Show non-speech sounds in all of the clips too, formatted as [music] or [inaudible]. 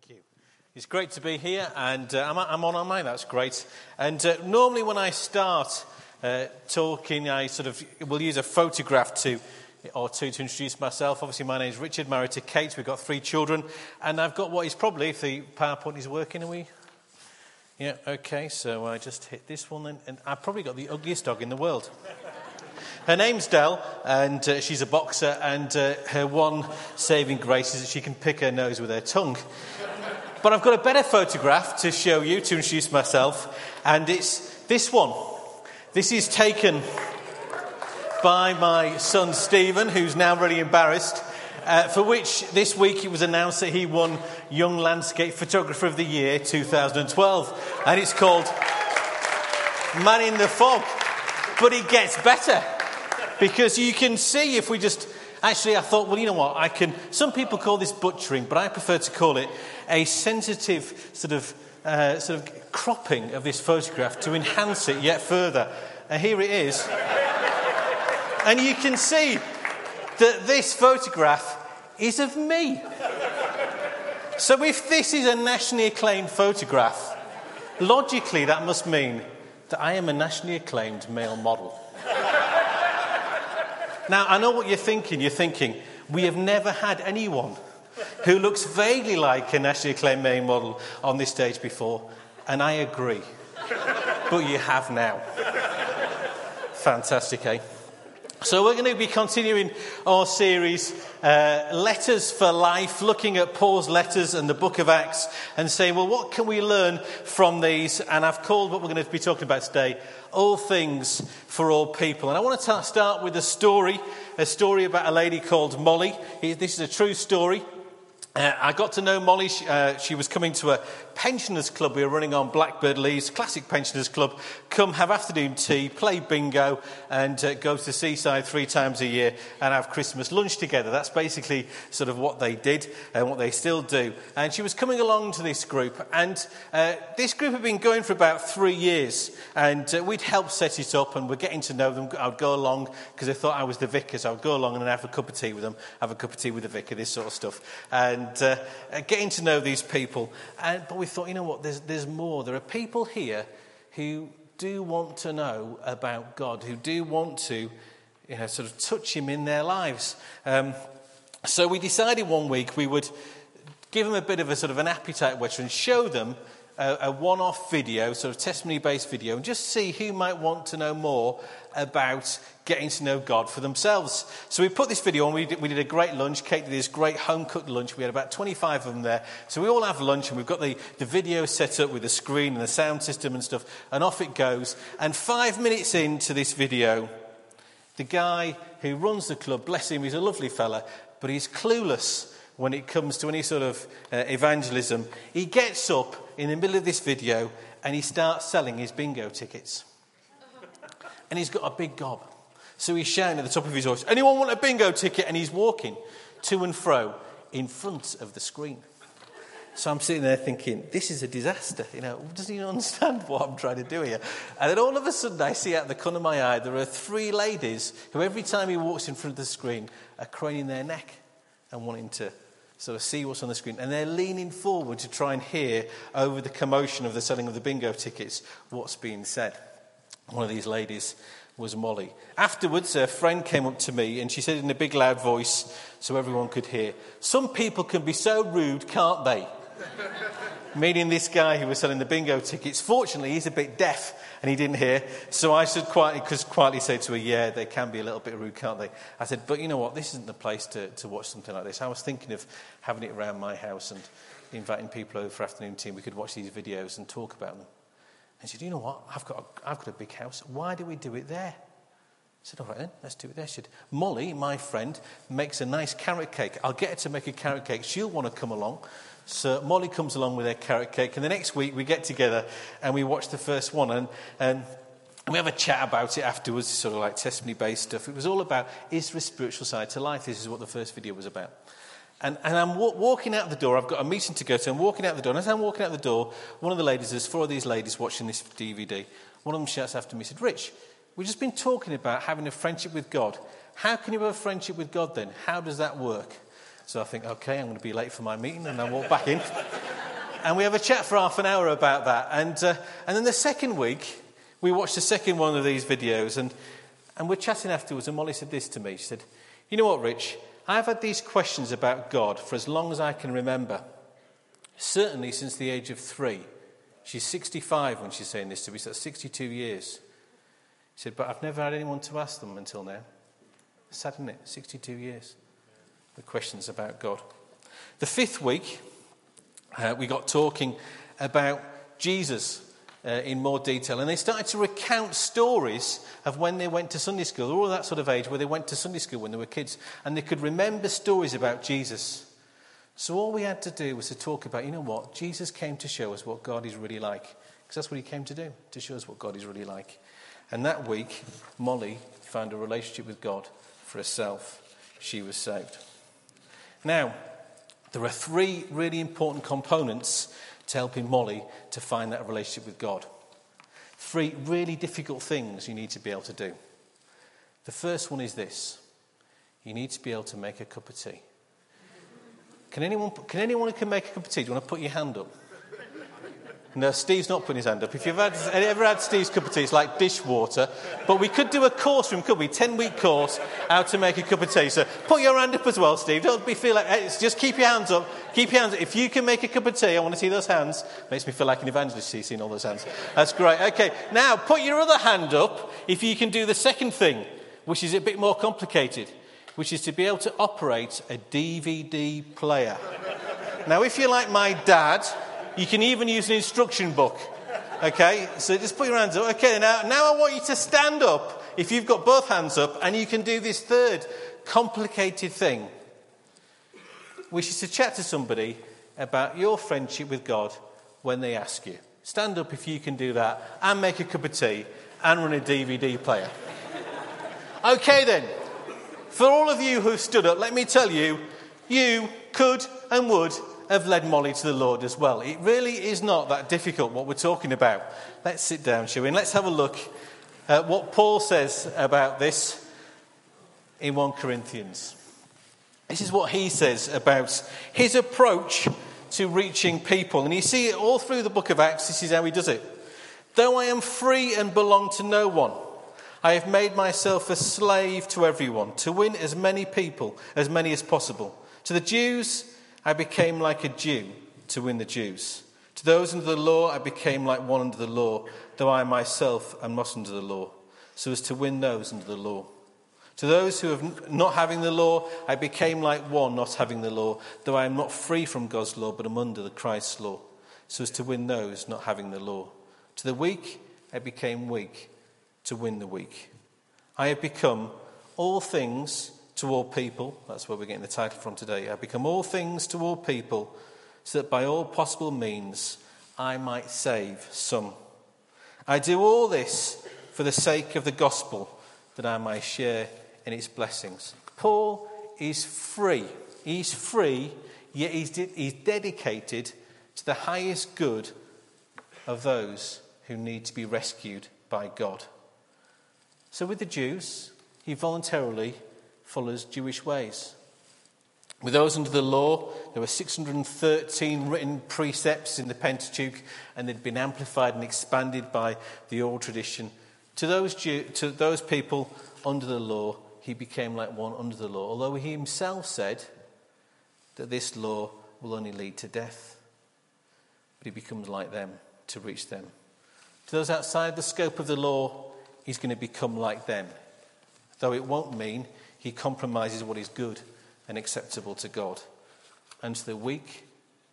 Thank you. It's great to be here, and uh, I'm, I'm, on our mind. That's great. And uh, normally, when I start uh, talking, I sort of will use a photograph to or two to introduce myself. Obviously, my name is Richard, married to Kate. We've got three children, and I've got what is probably, if the PowerPoint is working, are we? Yeah, okay. So I just hit this one, and, and I've probably got the ugliest dog in the world. Her name's Dell, and uh, she's a boxer, and uh, her one saving grace is that she can pick her nose with her tongue. But I've got a better photograph to show you to introduce myself, and it's this one. This is taken by my son Stephen, who's now really embarrassed, uh, for which this week it was announced that he won Young Landscape Photographer of the Year 2012. And it's called Man in the Fog. But it gets better. Because you can see if we just. Actually, I thought, well, you know what? I can. Some people call this butchering, but I prefer to call it a sensitive sort of, uh, sort of cropping of this photograph to enhance it yet further. And here it is. and you can see that this photograph is of me. So, if this is a nationally acclaimed photograph, logically that must mean that I am a nationally acclaimed male model. Now, I know what you're thinking. You're thinking, we have never had anyone who looks vaguely like a nationally acclaimed male model on this stage before. And I agree. but you have now. Fantastic, eh? So, we're going to be continuing our series, uh, Letters for Life, looking at Paul's letters and the book of Acts and saying, well, what can we learn from these? And I've called what we're going to be talking about today, All Things for All People. And I want to start with a story, a story about a lady called Molly. This is a true story. Uh, I got to know Molly. She, uh, she, was coming to a pensioners club we were running on Blackbird Leys, classic pensioners club. Come have afternoon tea, play bingo, and uh, go to the seaside three times a year and have Christmas lunch together. That's basically sort of what they did and what they still do. And she was coming along to this group, and uh, this group had been going for about three years, and uh, we'd helped set it up, and we're getting to know them. I would go along because they thought I was the vicar, so I would go along and have a cup of tea with them, have a cup of tea with the vicar, this sort of stuff. And and uh, getting to know these people. And, but we thought, you know what, there's, there's more. There are people here who do want to know about God, who do want to you know, sort of touch Him in their lives. Um, so we decided one week we would give them a bit of a sort of an appetite whether and show them a, a one off video, sort of testimony based video, and just see who might want to know more about getting to know God for themselves. So we put this video on. We did, we did a great lunch. Kate did this great home cooked lunch. We had about 25 of them there. So we all have lunch and we've got the, the video set up with the screen and the sound system and stuff. And off it goes. And five minutes into this video, the guy who runs the club, bless him, he's a lovely fella, but he's clueless when it comes to any sort of uh, evangelism. He gets up in the middle of this video and he starts selling his bingo tickets. And he's got a big gob. So he's shouting at the top of his voice, Anyone want a bingo ticket? And he's walking to and fro in front of the screen. So I'm sitting there thinking, this is a disaster. You know, [laughs] doesn't he understand what I'm trying to do here? And then all of a sudden, I see out the corner of my eye there are three ladies who, every time he walks in front of the screen, are craning their neck and wanting to sort of see what's on the screen. And they're leaning forward to try and hear over the commotion of the selling of the bingo tickets what's being said. One of these ladies was Molly. Afterwards, a friend came up to me and she said in a big loud voice, so everyone could hear, Some people can be so rude, can't they? [laughs] Meaning this guy who was selling the bingo tickets. Fortunately, he's a bit deaf and he didn't hear. So I should quietly, cause quietly say to her, Yeah, they can be a little bit rude, can't they? I said, But you know what? This isn't the place to, to watch something like this. I was thinking of having it around my house and inviting people over for afternoon tea. We could watch these videos and talk about them. And she said, You know what? I've got a, I've got a big house. Why do we do it there? I said, All right then, let's do it there. She said, Molly, my friend, makes a nice carrot cake. I'll get her to make a carrot cake. She'll want to come along. So Molly comes along with her carrot cake. And the next week we get together and we watch the first one. And, and we have a chat about it afterwards, sort of like testimony based stuff. It was all about is there a spiritual side to life? This is what the first video was about. And, and I'm w- walking out the door. I've got a meeting to go to. I'm walking out the door. And as I'm walking out the door, one of the ladies, there's four of these ladies watching this DVD. One of them shouts after me, said, Rich, we've just been talking about having a friendship with God. How can you have a friendship with God then? How does that work? So I think, okay, I'm going to be late for my meeting. And I walk back in. [laughs] and we have a chat for half an hour about that. And, uh, and then the second week, we watched the second one of these videos, and, and we're chatting afterwards, and Molly said this to me. She said, You know what, Rich? I've had these questions about God for as long as I can remember, certainly since the age of three. She's 65 when she's saying this to me, so that's 62 years. She said, But I've never had anyone to ask them until now. Sad, isn't it? 62 years. The questions about God. The fifth week, uh, we got talking about Jesus uh, in more detail. And they started to recount stories of when they went to Sunday school, all that sort of age where they went to Sunday school when they were kids, and they could remember stories about Jesus. So all we had to do was to talk about, you know what, Jesus came to show us what God is really like. Because that's what he came to do, to show us what God is really like. And that week, Molly found a relationship with God for herself. She was saved. Now, there are three really important components to helping Molly to find that relationship with God. Three really difficult things you need to be able to do. The first one is this you need to be able to make a cup of tea. Can anyone, can anyone who can make a cup of tea, do you want to put your hand up? No, Steve's not putting his hand up. If you've had, ever had Steve's cup of tea, it's like dishwater. But we could do a course from, could we? 10 week course, how to make a cup of tea. So put your hand up as well, Steve. Don't be feel like, just keep your hands up. Keep your hands up. If you can make a cup of tea, I want to see those hands. Makes me feel like an evangelist seeing all those hands. That's great. Okay, now put your other hand up if you can do the second thing, which is a bit more complicated, which is to be able to operate a DVD player. Now, if you're like my dad, you can even use an instruction book. Okay, so just put your hands up. Okay, now, now I want you to stand up if you've got both hands up, and you can do this third complicated thing, which is to chat to somebody about your friendship with God when they ask you. Stand up if you can do that, and make a cup of tea, and run a DVD player. Okay, then. For all of you who've stood up, let me tell you, you could and would have led Molly to the Lord as well. It really is not that difficult what we're talking about. Let's sit down, shall we? And let's have a look at what Paul says about this in 1 Corinthians. This is what he says about his approach to reaching people. And you see it all through the book of Acts. This is how he does it. Though I am free and belong to no one, I have made myself a slave to everyone to win as many people, as many as possible. To the Jews, I became like a Jew to win the Jews. To those under the law, I became like one under the law, though I myself am not under the law, so as to win those under the law. To those who have not having the law, I became like one not having the law, though I am not free from God's law, but am under the Christ's law, so as to win those not having the law. To the weak, I became weak to win the weak. I have become all things to all people. That's where we're getting the title from today. I become all things to all people, so that by all possible means I might save some. I do all this for the sake of the gospel, that I may share in its blessings. Paul is free. He's free, yet he's, de- he's dedicated to the highest good of those who need to be rescued by God. So, with the Jews, he voluntarily follows Jewish ways. With those under the law, there were 613 written precepts in the Pentateuch, and they'd been amplified and expanded by the oral tradition. To those, Jew, to those people under the law, he became like one under the law, although he himself said that this law will only lead to death. But he becomes like them to reach them. To those outside the scope of the law, he's going to become like them, though it won't mean he compromises what is good and acceptable to God. And to the weak,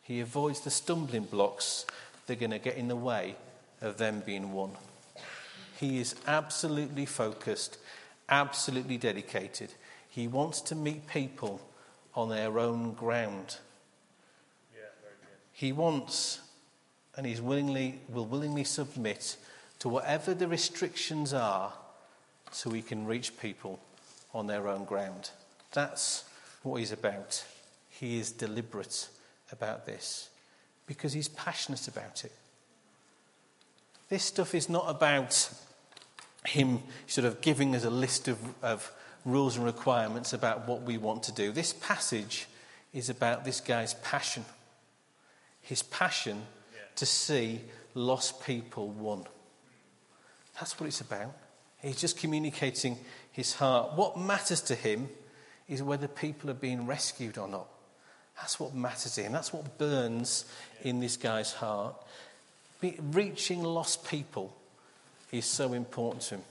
he avoids the stumbling blocks that are going to get in the way of them being one. He is absolutely focused, absolutely dedicated. He wants to meet people on their own ground. He wants and he's willingly will willingly submit to whatever the restrictions are so he can reach people on their own ground. That's what he's about. He is deliberate about this because he's passionate about it. This stuff is not about him sort of giving us a list of, of rules and requirements about what we want to do. This passage is about this guy's passion. his passion to see lost people won. That's what it's about. He's just communicating his heart. What matters to him is whether people are being rescued or not. That's what matters to him. That's what burns in this guy's heart. Be, reaching lost people is so important to him.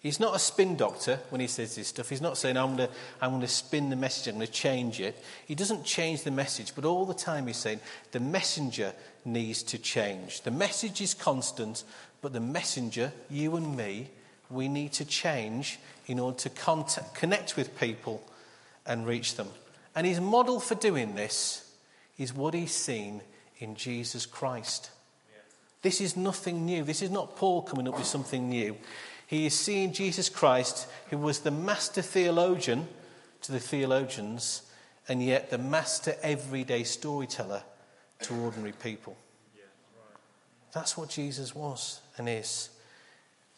He's not a spin doctor when he says this stuff. He's not saying, I'm going, to, I'm going to spin the message, I'm going to change it. He doesn't change the message, but all the time he's saying the messenger needs to change. The message is constant, but the messenger, you and me, we need to change in order to contact, connect with people and reach them. And his model for doing this is what he's seen in Jesus Christ. This is nothing new. This is not Paul coming up with something new. He is seeing Jesus Christ, who was the master theologian to the theologians, and yet the master everyday storyteller to ordinary people. That's what Jesus was and is.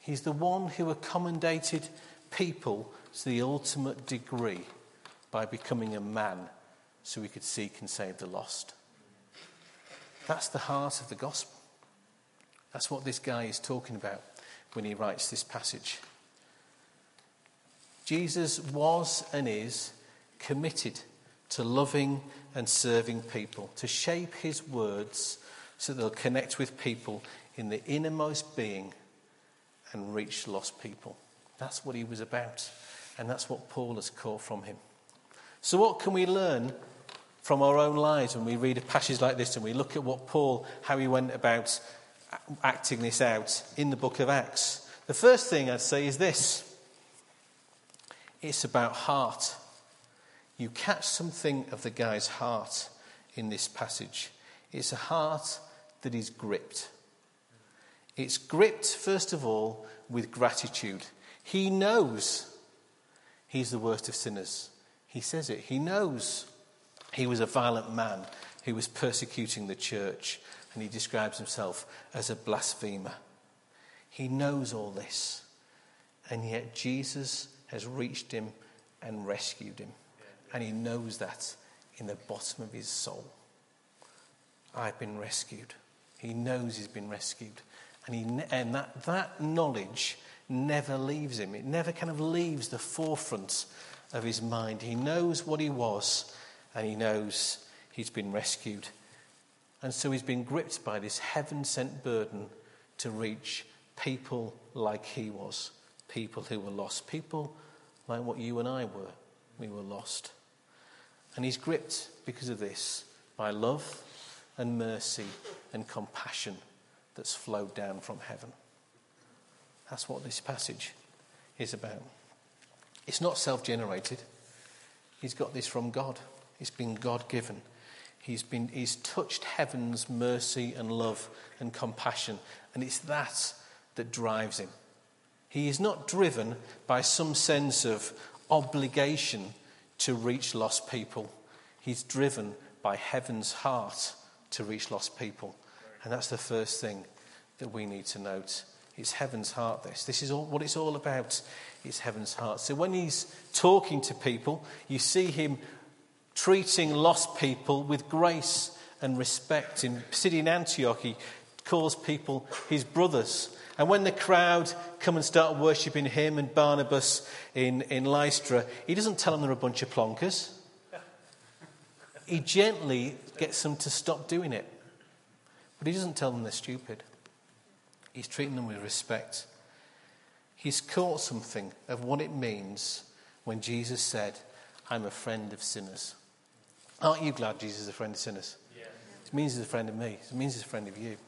He's the one who accommodated people to the ultimate degree by becoming a man so we could seek and save the lost. That's the heart of the gospel. That's what this guy is talking about when he writes this passage. Jesus was and is committed to loving and serving people, to shape his words so they'll connect with people in the innermost being and reach lost people. That's what he was about, and that's what Paul has caught from him. So, what can we learn from our own lives when we read a passage like this and we look at what Paul, how he went about acting this out in the book of Acts? The first thing I'd say is this it's about heart. You catch something of the guy's heart in this passage. It's a heart that is gripped. It's gripped, first of all, with gratitude. He knows he's the worst of sinners. He says it. He knows he was a violent man who was persecuting the church, and he describes himself as a blasphemer. He knows all this, and yet Jesus has reached him and rescued him. And he knows that in the bottom of his soul. I've been rescued. He knows he's been rescued. And, he, and that, that knowledge never leaves him. It never kind of leaves the forefront of his mind. He knows what he was, and he knows he's been rescued. And so he's been gripped by this heaven sent burden to reach people like he was, people who were lost, people like what you and I were. We were lost. And he's gripped because of this by love and mercy and compassion that's flowed down from heaven. That's what this passage is about. It's not self generated, he's got this from God. It's been God given. He's, been, he's touched heaven's mercy and love and compassion, and it's that that drives him. He is not driven by some sense of obligation to reach lost people. He's driven by heaven's heart to reach lost people. And that's the first thing that we need to note. It's heaven's heart, this. This is all, what it's all about. It's heaven's heart. So when he's talking to people, you see him treating lost people with grace and respect. In in Antioch, he calls people his brothers. And when the crowd come and start worshipping him and Barnabas in, in Lystra, he doesn't tell them they're a bunch of plonkers. He gently gets them to stop doing it. But he doesn't tell them they're stupid. He's treating them with respect. He's caught something of what it means when Jesus said, I'm a friend of sinners. Aren't you glad Jesus is a friend of sinners? Yes. It means he's a friend of me. It means he's a friend of you.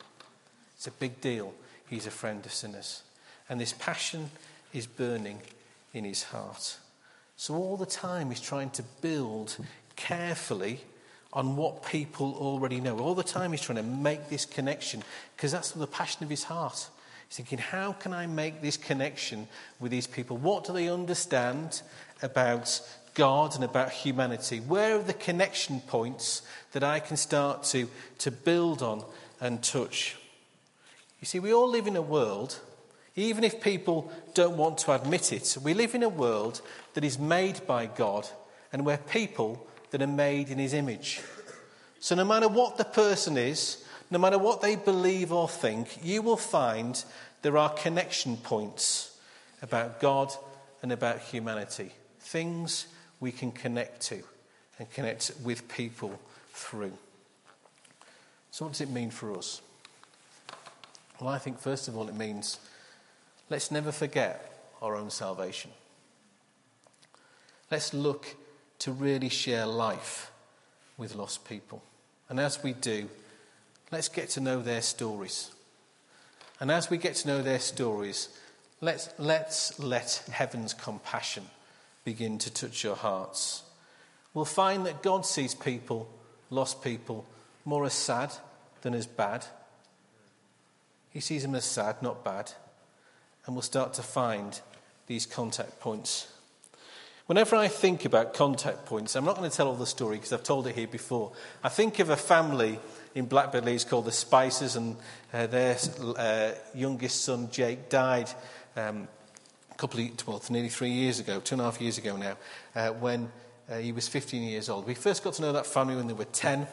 It's a big deal he's a friend of sinners. And this passion is burning in his heart. So, all the time, he's trying to build carefully on what people already know. All the time, he's trying to make this connection because that's the passion of his heart. He's thinking, how can I make this connection with these people? What do they understand about God and about humanity? Where are the connection points that I can start to, to build on and touch? You see, we all live in a world, even if people don't want to admit it, we live in a world that is made by God and where people that are made in his image. So, no matter what the person is, no matter what they believe or think, you will find there are connection points about God and about humanity. Things we can connect to and connect with people through. So, what does it mean for us? Well, I think first of all, it means let's never forget our own salvation. Let's look to really share life with lost people. And as we do, let's get to know their stories. And as we get to know their stories, let's, let's let heaven's compassion begin to touch your hearts. We'll find that God sees people, lost people, more as sad than as bad. He sees them as sad, not bad. And we'll start to find these contact points. Whenever I think about contact points, I'm not going to tell all the story because I've told it here before. I think of a family in Blackbird Leys called the Spices, and uh, their uh, youngest son, Jake, died um, a couple of, well, nearly three years ago, two and a half years ago now, uh, when uh, he was 15 years old. We first got to know that family when they were 10,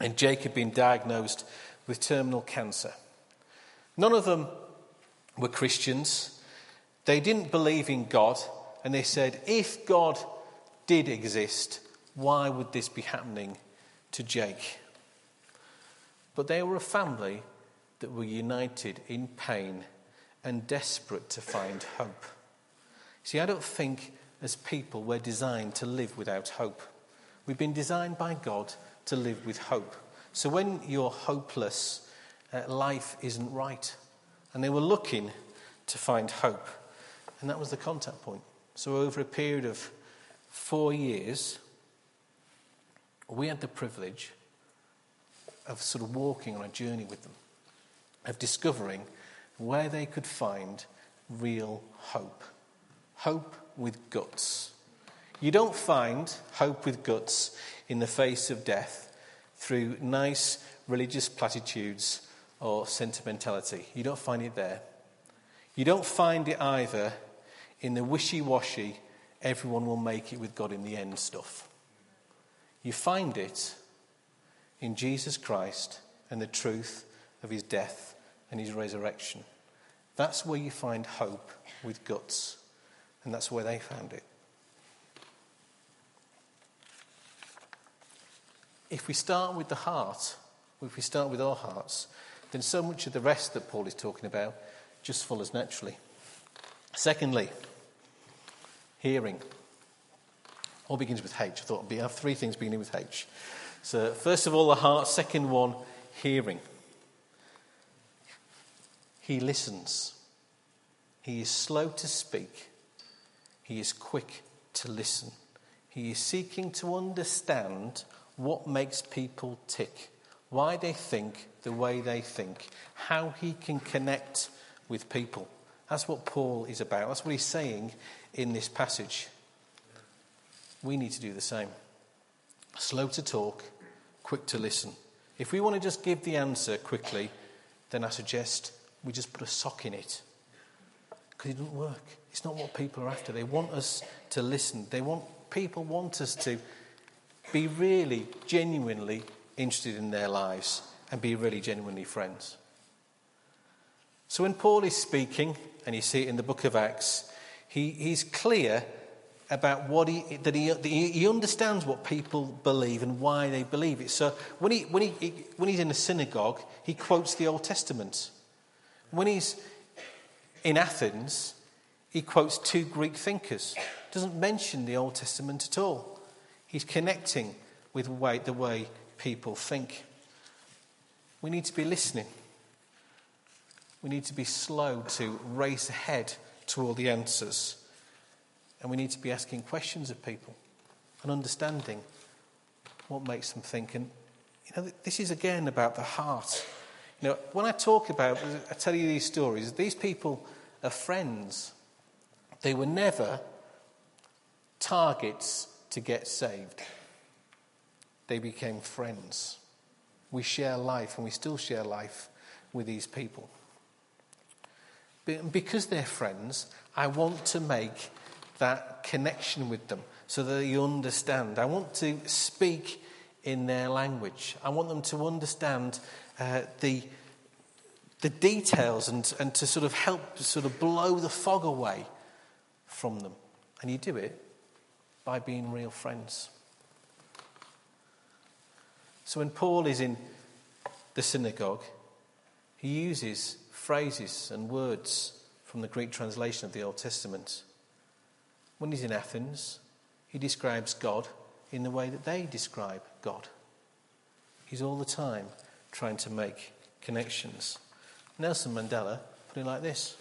and Jake had been diagnosed with terminal cancer. None of them were Christians. They didn't believe in God, and they said, if God did exist, why would this be happening to Jake? But they were a family that were united in pain and desperate to find hope. See, I don't think as people we're designed to live without hope. We've been designed by God to live with hope. So when you're hopeless, uh, life isn't right. And they were looking to find hope. And that was the contact point. So, over a period of four years, we had the privilege of sort of walking on a journey with them, of discovering where they could find real hope. Hope with guts. You don't find hope with guts in the face of death through nice religious platitudes or sentimentality. You don't find it there. You don't find it either in the wishy washy, everyone will make it with God in the end stuff. You find it in Jesus Christ and the truth of his death and his resurrection. That's where you find hope with guts, and that's where they found it. If we start with the heart, if we start with our hearts, then so much of the rest that Paul is talking about just follows naturally. Secondly, hearing. All begins with H. I thought I have three things beginning with H. So, first of all, the heart. Second one, hearing. He listens. He is slow to speak. He is quick to listen. He is seeking to understand what makes people tick, why they think the way they think, how he can connect with people. That's what Paul is about. That's what he's saying in this passage. We need to do the same. Slow to talk, quick to listen. If we want to just give the answer quickly, then I suggest we just put a sock in it. Because it doesn't work. It's not what people are after. They want us to listen. They want people want us to be really genuinely interested in their lives and be really genuinely friends. So when Paul is speaking, and you see it in the book of Acts, he, he's clear about what he, that he, he understands what people believe and why they believe it. So when, he, when, he, when he's in a synagogue, he quotes the Old Testament. When he's in Athens, he quotes two Greek thinkers. Doesn't mention the Old Testament at all. He's connecting with way, the way people think. We need to be listening. We need to be slow to race ahead to all the answers. And we need to be asking questions of people and understanding what makes them think. And, you know, this is again about the heart. You know, when I talk about, I tell you these stories, these people are friends. They were never targets to get saved, they became friends. We share life, and we still share life with these people. Because they're friends, I want to make that connection with them so that they understand. I want to speak in their language. I want them to understand uh, the, the details and, and to sort of help sort of blow the fog away from them. And you do it by being real friends. So when Paul is in the synagogue, he uses phrases and words from the Greek translation of the Old Testament. When he's in Athens, he describes God in the way that they describe God. He's all the time trying to make connections. Nelson Mandela put it like this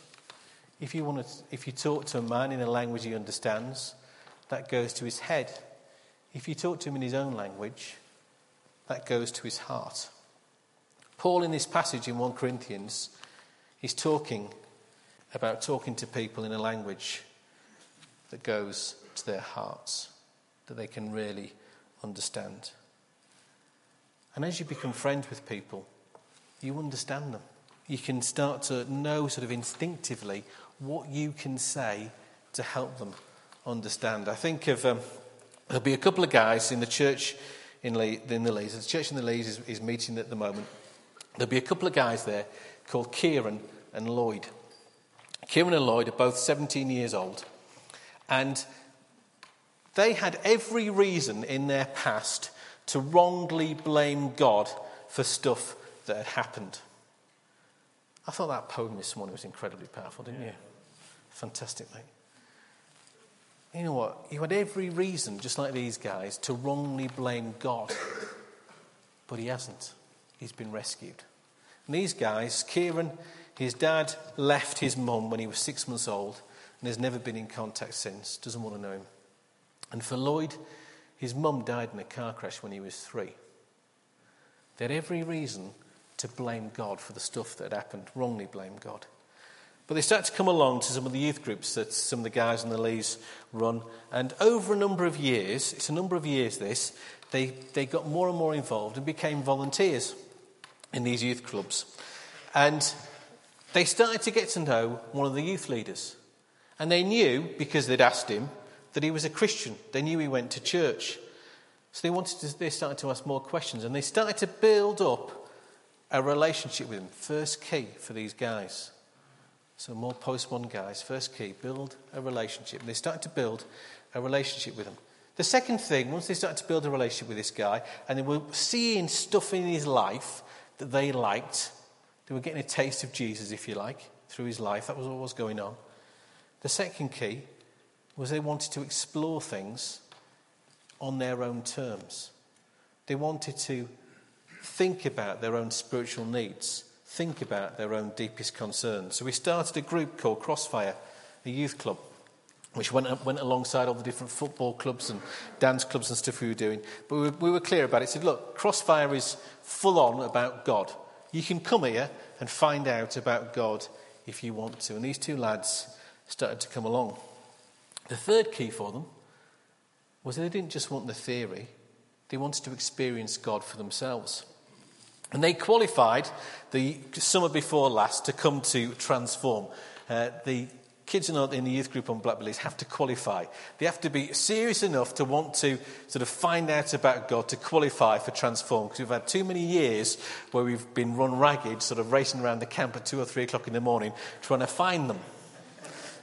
if you, want to, if you talk to a man in a language he understands, that goes to his head. If you talk to him in his own language, that goes to his heart. Paul, in this passage in 1 Corinthians, is talking about talking to people in a language that goes to their hearts, that they can really understand. And as you become friends with people, you understand them. You can start to know, sort of instinctively, what you can say to help them understand. I think of um, there'll be a couple of guys in the church in, Le- in the Leys. The church in the Leys is, is meeting at the moment. There'll be a couple of guys there called Kieran and Lloyd. Kieran and Lloyd are both 17 years old. And they had every reason in their past to wrongly blame God for stuff that had happened. I thought that poem this morning was incredibly powerful, didn't you? Fantastic, mate. You know what? You had every reason, just like these guys, to wrongly blame God. But he hasn't. He's been rescued. And these guys, Kieran, his dad left his mum when he was six months old and has never been in contact since, doesn't want to know him. And for Lloyd, his mum died in a car crash when he was three. They had every reason to blame God for the stuff that had happened, wrongly blame God. But they start to come along to some of the youth groups that some of the guys in the Leys run. And over a number of years, it's a number of years this, they, they got more and more involved and became volunteers in these youth clubs. And they started to get to know one of the youth leaders. And they knew, because they'd asked him, that he was a Christian. They knew he went to church. So they wanted to, they started to ask more questions and they started to build up a relationship with him. First key for these guys. So more post one guys, first key, build a relationship. And they started to build a relationship with him. The second thing, once they started to build a relationship with this guy, and they were seeing stuff in his life that they liked, they were getting a taste of Jesus, if you like, through his life. That was what was going on. The second key was they wanted to explore things on their own terms. They wanted to think about their own spiritual needs, think about their own deepest concerns. So we started a group called Crossfire, a youth club, which went, went alongside all the different football clubs and dance clubs and stuff we were doing. But we, we were clear about it. Said, look, Crossfire is full on about God. You can come here and find out about God if you want to. And these two lads started to come along. The third key for them was they didn't just want the theory, they wanted to experience God for themselves. And they qualified the summer before last to come to Transform. Uh, the kids in the youth group on Blackbird Leys have to qualify. They have to be serious enough to want to sort of find out about God to qualify for Transform. Because we've had too many years where we've been run ragged, sort of racing around the camp at two or three o'clock in the morning trying to find them.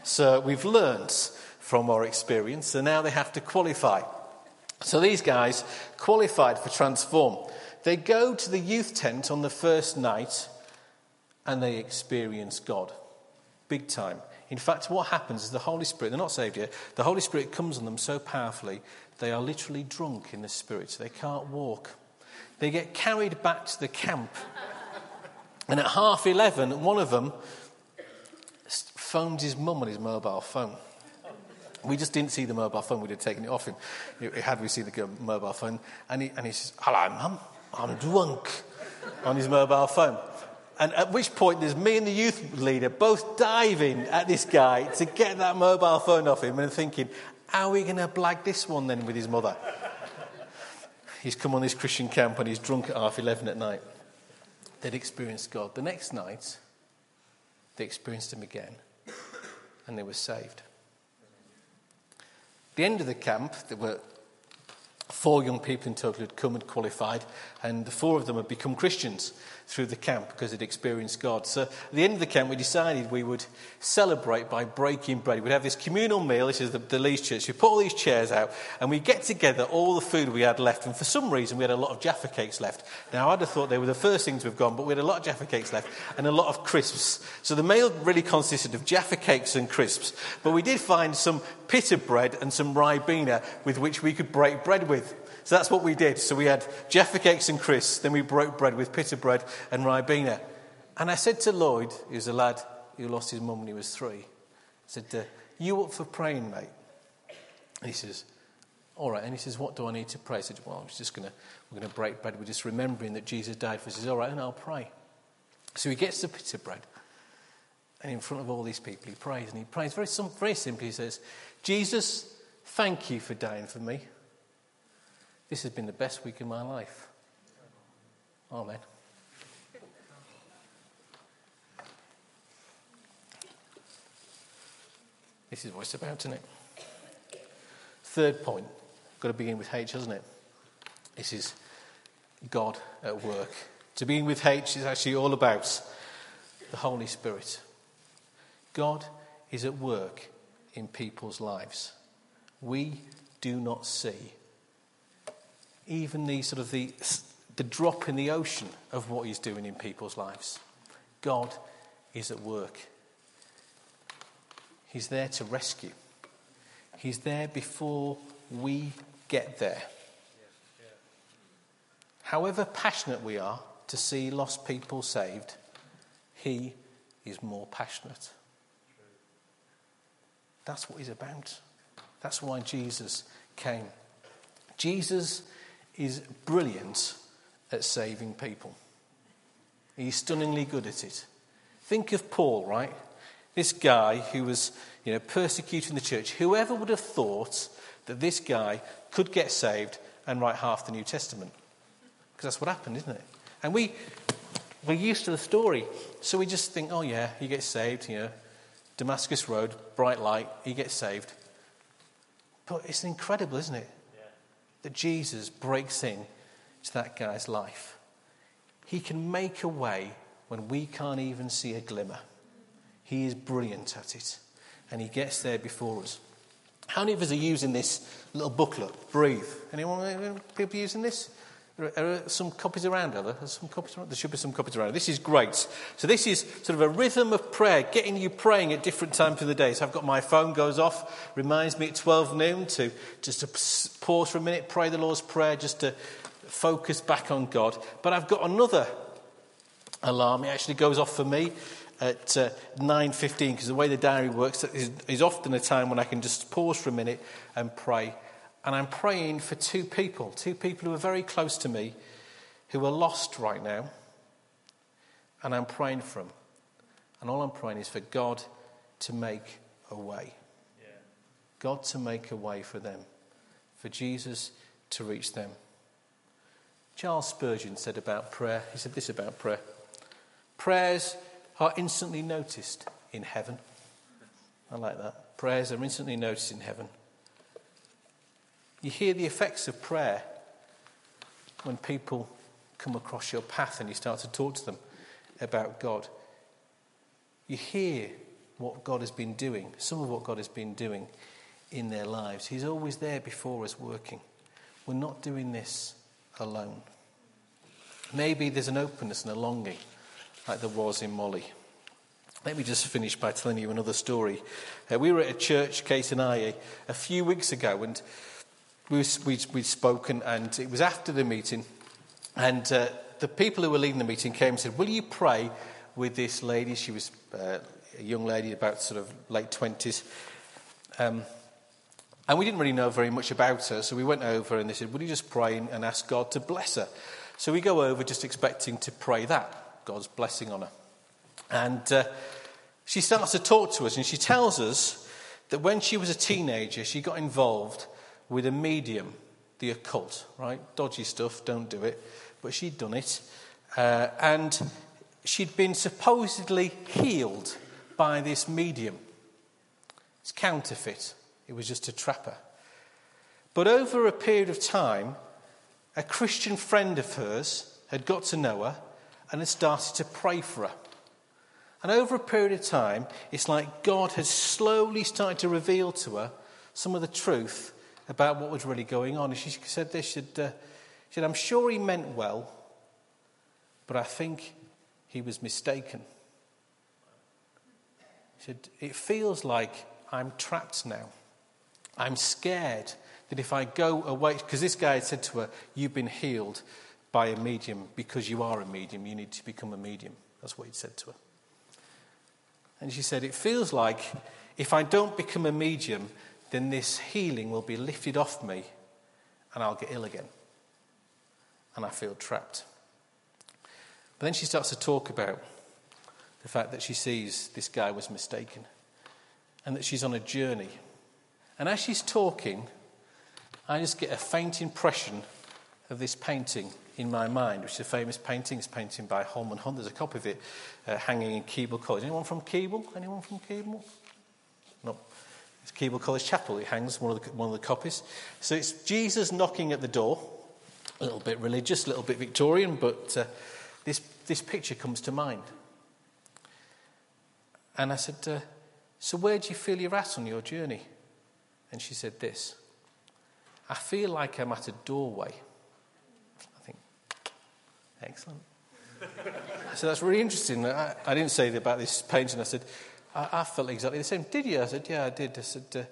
So we've learned from our experience, and now they have to qualify. So these guys qualified for Transform. They go to the youth tent on the first night and they experience God. Big time. In fact, what happens is the Holy Spirit, they're not saved yet, the Holy Spirit comes on them so powerfully, they are literally drunk in the Spirit. They can't walk. They get carried back to the camp. And at half 11, one of them phones his mum on his mobile phone. We just didn't see the mobile phone. We'd have taken it off him had we seen the mobile phone. And he, and he says, Hello, mum. I'm drunk on his mobile phone. And at which point, there's me and the youth leader both diving at this guy to get that mobile phone off him and thinking, how are we going to blag this one then with his mother? He's come on this Christian camp and he's drunk at half 11 at night. They'd experienced God. The next night, they experienced Him again and they were saved. The end of the camp, there were Four young people in total had come and qualified, and the four of them had become Christians through the camp because they'd experienced God. So at the end of the camp, we decided we would celebrate by breaking bread. We'd have this communal meal. This is the, the Leys Church. We put all these chairs out, and we get together all the food we had left. And for some reason, we had a lot of Jaffa cakes left. Now, I'd have thought they were the first things we've gone, but we had a lot of Jaffa cakes left and a lot of crisps. So the meal really consisted of Jaffa cakes and crisps. But we did find some pita bread and some ribena with which we could break bread with. So that's what we did. So we had Jaffa cakes and crisps, then we broke bread with pita bread and ribena. And I said to Lloyd, who's a lad who lost his mum when he was three, I said, uh, You up for praying, mate? And he says, All right. And he says, What do I need to pray? I said, Well, I was just going to, we're going to break bread. We're just remembering that Jesus died for us. He says, All right, and I'll pray. So he gets the pita bread. And in front of all these people, he prays. And he prays very, very simply. He says, Jesus, thank you for dying for me. This has been the best week of my life. Amen. This is what it's about, isn't it? Third point, got to begin with H, hasn't it? This is God at work. To begin with H is actually all about the Holy Spirit. God is at work in people's lives. We do not see even the sort of the, the drop in the ocean of what he's doing in people's lives. God is at work. He's there to rescue. He's there before we get there. However passionate we are to see lost people saved, He is more passionate. That's what He's about. That's why Jesus came. Jesus is brilliant at saving people. He's stunningly good at it. Think of Paul, right? This guy who was, you know, persecuting the church. Whoever would have thought that this guy could get saved and write half the New Testament? Because that's what happened, isn't it? And we, we're used to the story. So we just think, oh, yeah, he gets saved, you know, Damascus Road, bright light, he gets saved. But it's incredible, isn't it? That Jesus breaks in to that guy's life. He can make a way when we can't even see a glimmer. He is brilliant at it, and he gets there before us. How many of us are using this little booklet, Breathe? Anyone, people using this? Are there some copies around, are there? some copies around? There should be some copies around. This is great. So this is sort of a rhythm of prayer, getting you praying at different times of the day. So I've got my phone goes off, reminds me at 12 noon to just to pause for a minute, pray the Lord's Prayer, just to focus back on God. But I've got another alarm. It actually goes off for me at uh, 9.15 because the way the diary works is, is often a time when I can just pause for a minute and pray and I'm praying for two people, two people who are very close to me, who are lost right now. And I'm praying for them. And all I'm praying is for God to make a way. Yeah. God to make a way for them, for Jesus to reach them. Charles Spurgeon said about prayer, he said this about prayer prayers are instantly noticed in heaven. I like that. Prayers are instantly noticed in heaven. You hear the effects of prayer when people come across your path and you start to talk to them about God. You hear what God has been doing, some of what God has been doing in their lives. He's always there before us working. We're not doing this alone. Maybe there's an openness and a longing like there was in Molly. Let me just finish by telling you another story. Uh, we were at a church, Kate and I, a, a few weeks ago, and we, we, we'd spoken, and it was after the meeting, and uh, the people who were leading the meeting came and said, Will you pray with this lady? She was uh, a young lady, about sort of late 20s. Um, and we didn't really know very much about her, so we went over and they said, Will you just pray and ask God to bless her? So we go over just expecting to pray that, God's blessing on her. And uh, she starts to talk to us, and she tells us that when she was a teenager, she got involved with a medium, the occult, right? Dodgy stuff, don't do it. But she'd done it. Uh, and she'd been supposedly healed by this medium. It's counterfeit, it was just a trapper. But over a period of time, a Christian friend of hers had got to know her and had started to pray for her. And over a period of time, it's like God had slowly started to reveal to her some of the truth about what was really going on. And she said this, she said, uh, she said I'm sure he meant well, but I think he was mistaken. She said, It feels like I'm trapped now. I'm scared that if I go away, because this guy had said to her, You've been healed by a medium because you are a medium, you need to become a medium. That's what he'd said to her. And she said, It feels like if I don't become a medium, then this healing will be lifted off me and I'll get ill again. And I feel trapped. But then she starts to talk about the fact that she sees this guy was mistaken and that she's on a journey. And as she's talking, I just get a faint impression of this painting in my mind, which is a famous painting. It's painting by Holman Hunt. There's a copy of it uh, hanging in Keble College. Anyone from Keble? Anyone from Keble? It's Keble College Chapel. It hangs one of the, one of the copies. So it's Jesus knocking at the door. A little bit religious, a little bit Victorian, but uh, this, this picture comes to mind. And I said, uh, So where do you feel you're at on your journey? And she said this I feel like I'm at a doorway. I think, excellent. [laughs] so that's really interesting. I, I, didn't say about this painting. I said, I, I, felt exactly the same. Did you? I said, Yeah, I did. I said, uh,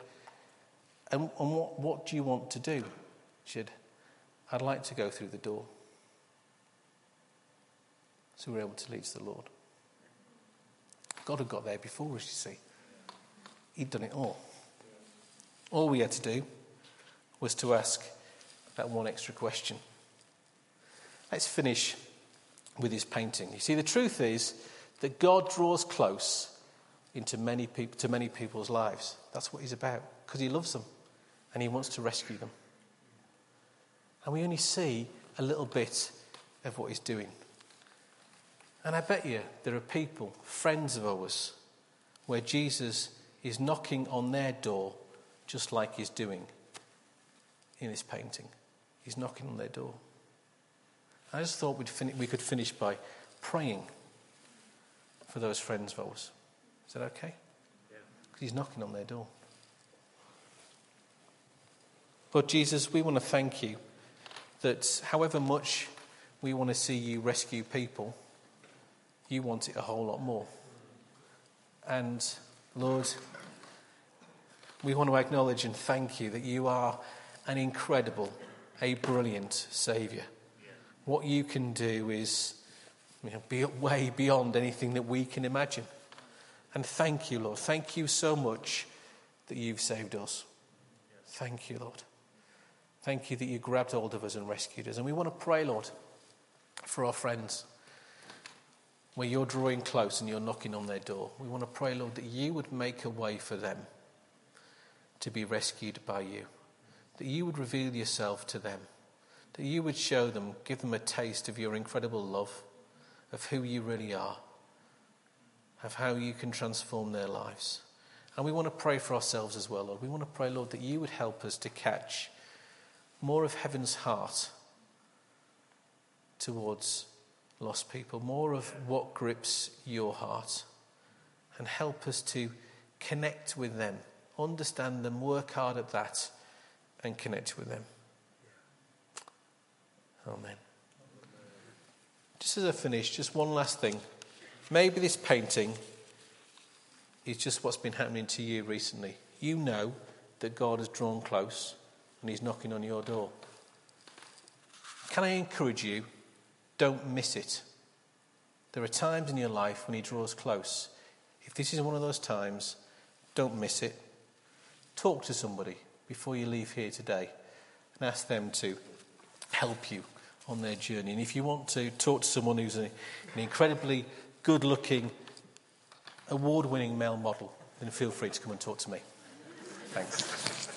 And, and what, what do you want to do? She said, I'd like to go through the door. So we were able to lead to the Lord. God had got there before us, you see. He'd done it all. All we had to do was to ask that one extra question. Let's finish with his painting. You see, the truth is that God draws close into many people, to many people's lives. That's what he's about, because he loves them and he wants to rescue them. And we only see a little bit of what he's doing. And I bet you there are people, friends of ours, where Jesus is knocking on their door just like he's doing in this painting. He's knocking on their door. I just thought fin- we could finish by praying for those friends of ours. Is that okay? Because yeah. he's knocking on their door. Lord Jesus, we want to thank you that however much we want to see you rescue people, you want it a whole lot more. And Lord, we want to acknowledge and thank you that you are an incredible, a brilliant Saviour what you can do is you know, be way beyond anything that we can imagine. And thank you, Lord. Thank you so much that you've saved us. Thank you, Lord. Thank you that you grabbed hold of us and rescued us. And we want to pray, Lord, for our friends where you're drawing close and you're knocking on their door. We want to pray, Lord, that you would make a way for them to be rescued by you, that you would reveal yourself to them that you would show them, give them a taste of your incredible love, of who you really are, of how you can transform their lives. And we want to pray for ourselves as well, Lord. We want to pray, Lord, that you would help us to catch more of heaven's heart towards lost people, more of what grips your heart, and help us to connect with them, understand them, work hard at that, and connect with them. Amen. Just as I finish, just one last thing. Maybe this painting is just what's been happening to you recently. You know that God has drawn close and He's knocking on your door. Can I encourage you? Don't miss it. There are times in your life when He draws close. If this is one of those times, don't miss it. Talk to somebody before you leave here today and ask them to help you on their journey. And if you want to talk to someone who's an incredibly good looking, award winning male model, then feel free to come and talk to me. Thanks.